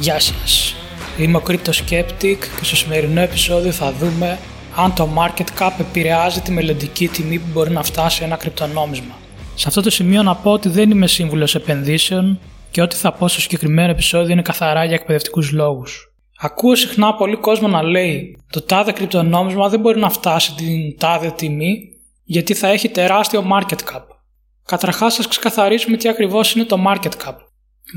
Γεια σας. Είμαι ο Crypto Skeptic και στο σημερινό επεισόδιο θα δούμε αν το market cap επηρεάζει τη μελλοντική τιμή που μπορεί να φτάσει ένα κρυπτονόμισμα. Σε αυτό το σημείο να πω ότι δεν είμαι σύμβουλος επενδύσεων και ό,τι θα πω στο συγκεκριμένο επεισόδιο είναι καθαρά για εκπαιδευτικούς λόγους. Ακούω συχνά πολύ κόσμο να λέει το τάδε κρυπτονόμισμα δεν μπορεί να φτάσει την τάδε τιμή γιατί θα έχει τεράστιο market cap. Καταρχάς, σα ξεκαθαρίσουμε τι ακριβώς είναι το market cap.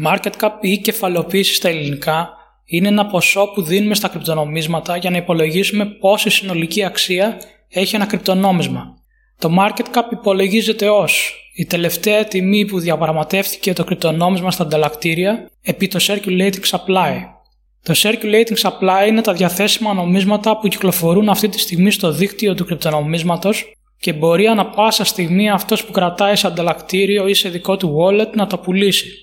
Market cap ή κεφαλοποίηση στα ελληνικά είναι ένα ποσό που δίνουμε στα κρυπτονομίσματα για να υπολογίσουμε πόση συνολική αξία έχει ένα κρυπτονόμισμα. Το market cap υπολογίζεται ως η τελευταία τιμή που διαπραγματεύτηκε το κρυπτονόμισμα στα ανταλλακτήρια επί το circulating supply. Το circulating supply είναι τα διαθέσιμα νομίσματα που κυκλοφορούν αυτή τη στιγμή στο δίκτυο του κρυπτονομίσματος και μπορεί ανα πάσα στιγμή αυτός που κρατάει σε ανταλλακτήριο ή σε δικό του wallet να το πουλήσει.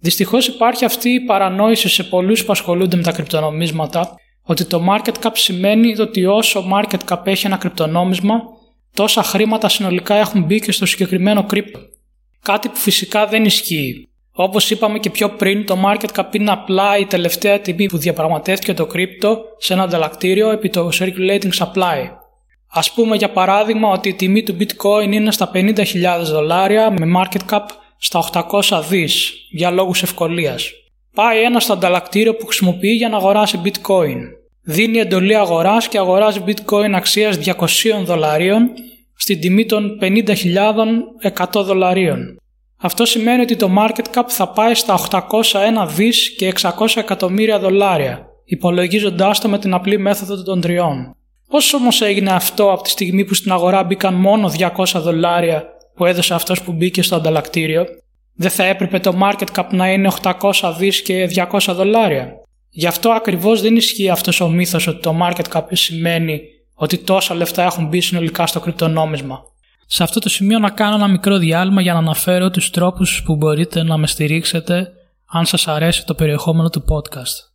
Δυστυχώς υπάρχει αυτή η παρανόηση σε πολλούς που ασχολούνται με τα κρυπτονομίσματα ότι το market cap σημαίνει ότι όσο market cap έχει ένα κρυπτονόμισμα, τόσα χρήματα συνολικά έχουν μπει και στο συγκεκριμένο κρύπτο. Κάτι που φυσικά δεν ισχύει. Όπως είπαμε και πιο πριν, το market cap είναι απλά η τελευταία τιμή που διαπραγματεύτηκε το κρύπτο σε ένα ανταλλακτήριο επί το circulating supply. Ας πούμε για παράδειγμα ότι η τιμή του bitcoin είναι στα 50.000 δολάρια με market cap στα 800 δις για λόγους ευκολίας. Πάει ένας στο ανταλλακτήριο που χρησιμοποιεί για να αγοράσει bitcoin. Δίνει εντολή αγοράς και αγοράζει bitcoin αξίας 200 δολαρίων στην τιμή των 50.100 δολαρίων. Αυτό σημαίνει ότι το market cap θα πάει στα 801 δις και 600 εκατομμύρια δολάρια, υπολογίζοντάς το με την απλή μέθοδο των τριών. Πώς όμως έγινε αυτό από τη στιγμή που στην αγορά μπήκαν μόνο 200 δολάρια που έδωσε αυτός που μπήκε στο ανταλλακτήριο, δεν θα έπρεπε το market cap να είναι 800 δις και 200 δολάρια. Γι' αυτό ακριβώς δεν ισχύει αυτός ο μύθος ότι το market cap σημαίνει ότι τόσα λεφτά έχουν μπει συνολικά στο κρυπτονόμισμα. Σε αυτό το σημείο να κάνω ένα μικρό διάλειμμα για να αναφέρω τους τρόπους που μπορείτε να με στηρίξετε αν σας αρέσει το περιεχόμενο του podcast.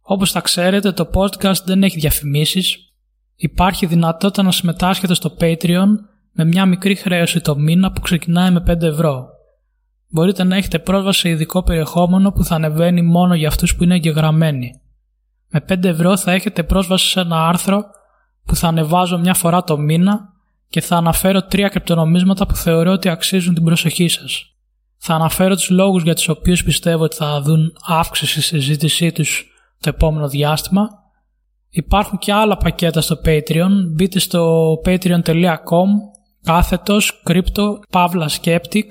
Όπως θα ξέρετε το podcast δεν έχει διαφημίσεις, υπάρχει δυνατότητα να συμμετάσχετε στο Patreon με μια μικρή χρέωση το μήνα που ξεκινάει με 5 ευρώ. Μπορείτε να έχετε πρόσβαση σε ειδικό περιεχόμενο που θα ανεβαίνει μόνο για αυτούς που είναι εγγεγραμμένοι. Με 5 ευρώ θα έχετε πρόσβαση σε ένα άρθρο που θα ανεβάζω μια φορά το μήνα και θα αναφέρω τρία κρυπτονομίσματα που θεωρώ ότι αξίζουν την προσοχή σας. Θα αναφέρω τους λόγους για τους οποίους πιστεύω ότι θα δουν αύξηση στη συζήτησή τους το επόμενο διάστημα Υπάρχουν και άλλα πακέτα στο Patreon. Μπείτε στο patreon.com κάθετος crypto pavla skeptic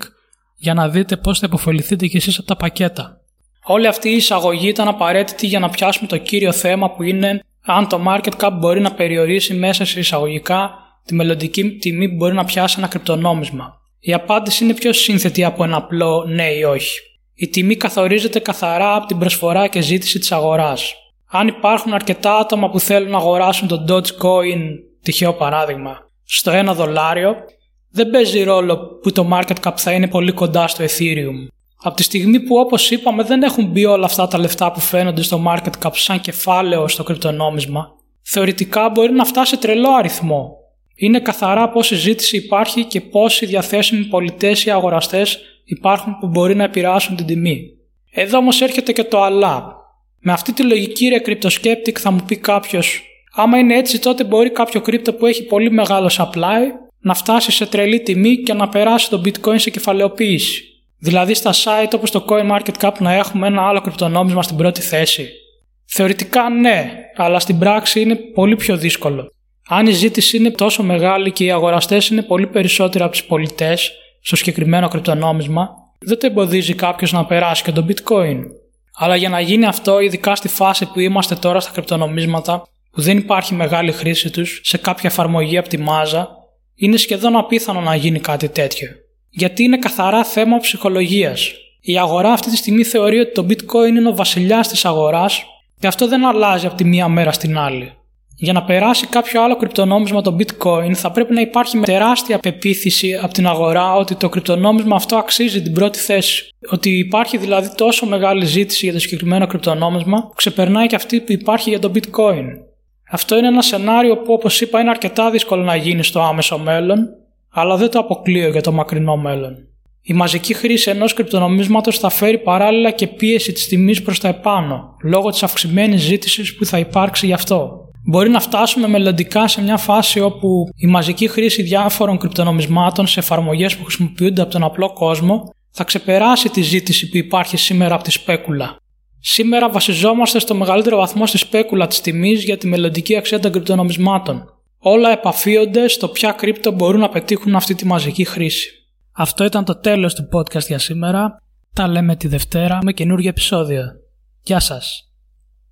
για να δείτε πώς θα υποφεληθείτε κι εσείς από τα πακέτα. Όλη αυτή η εισαγωγή ήταν απαραίτητη για να πιάσουμε το κύριο θέμα που είναι αν το market cap μπορεί να περιορίσει μέσα σε εισαγωγικά τη μελλοντική τιμή που μπορεί να πιάσει ένα κρυπτονόμισμα. Η απάντηση είναι πιο σύνθετη από ένα απλό ναι ή όχι. Η τιμή καθορίζεται καθαρά από την προσφορά και ζήτηση της αγοράς αν υπάρχουν αρκετά άτομα που θέλουν να αγοράσουν το Dogecoin, τυχαίο παράδειγμα, στο 1 δολάριο, δεν παίζει ρόλο που το market cap θα είναι πολύ κοντά στο Ethereum. Από τη στιγμή που όπως είπαμε δεν έχουν μπει όλα αυτά τα λεφτά που φαίνονται στο market cap σαν κεφάλαιο στο κρυπτονόμισμα, θεωρητικά μπορεί να φτάσει σε τρελό αριθμό. Είναι καθαρά πόση ζήτηση υπάρχει και πόσοι διαθέσιμοι πολιτές ή αγοραστές υπάρχουν που μπορεί να επηρεάσουν την τιμή. Εδώ όμως έρχεται και το αλλά. Με αυτή τη λογική ρε cryptoskeptic θα μου πει κάποιος, άμα είναι έτσι τότε μπορεί κάποιο κρύπτο που έχει πολύ μεγάλο supply να φτάσει σε τρελή τιμή και να περάσει το bitcoin σε κεφαλαιοποίηση. Δηλαδή στα site όπως το CoinMarketCap να έχουμε ένα άλλο κρυπτονόμισμα στην πρώτη θέση. Θεωρητικά ναι, αλλά στην πράξη είναι πολύ πιο δύσκολο. Αν η ζήτηση είναι τόσο μεγάλη και οι αγοραστές είναι πολύ περισσότεροι από τους πολιτές στο συγκεκριμένο κρυπτονόμισμα, δεν το εμποδίζει κάποιος να περάσει και το bitcoin. Αλλά για να γίνει αυτό, ειδικά στη φάση που είμαστε τώρα στα κρυπτονομίσματα, που δεν υπάρχει μεγάλη χρήση τους σε κάποια εφαρμογή από τη μάζα, είναι σχεδόν απίθανο να γίνει κάτι τέτοιο. Γιατί είναι καθαρά θέμα ψυχολογίας. Η αγορά αυτή τη στιγμή θεωρεί ότι το bitcoin είναι ο βασιλιάς της αγοράς και αυτό δεν αλλάζει από τη μία μέρα στην άλλη. Για να περάσει κάποιο άλλο κρυπτονόμισμα το bitcoin θα πρέπει να υπάρχει με τεράστια πεποίθηση από την αγορά ότι το κρυπτονόμισμα αυτό αξίζει την πρώτη θέση. Ότι υπάρχει δηλαδή τόσο μεγάλη ζήτηση για το συγκεκριμένο κρυπτονόμισμα που ξεπερνάει και αυτή που υπάρχει για το bitcoin. Αυτό είναι ένα σενάριο που όπως είπα είναι αρκετά δύσκολο να γίνει στο άμεσο μέλλον αλλά δεν το αποκλείω για το μακρινό μέλλον. Η μαζική χρήση ενός κρυπτονομίσματος θα φέρει παράλληλα και πίεση της τιμής προς τα επάνω, λόγω της αυξημένης ζήτησης που θα υπάρξει γι' αυτό. Μπορεί να φτάσουμε μελλοντικά σε μια φάση όπου η μαζική χρήση διάφορων κρυπτονομισμάτων σε εφαρμογές που χρησιμοποιούνται από τον απλό κόσμο θα ξεπεράσει τη ζήτηση που υπάρχει σήμερα από τη σπέκουλα. Σήμερα βασιζόμαστε στο μεγαλύτερο βαθμό στη σπέκουλα της τιμής για τη μελλοντική αξία των κρυπτονομισμάτων. Όλα επαφίονται στο ποια κρύπτο μπορούν να πετύχουν αυτή τη μαζική χρήση. Αυτό ήταν το τέλος του podcast για σήμερα. Τα λέμε τη Δευτέρα με καινούργιο επεισόδιο. Γεια σας!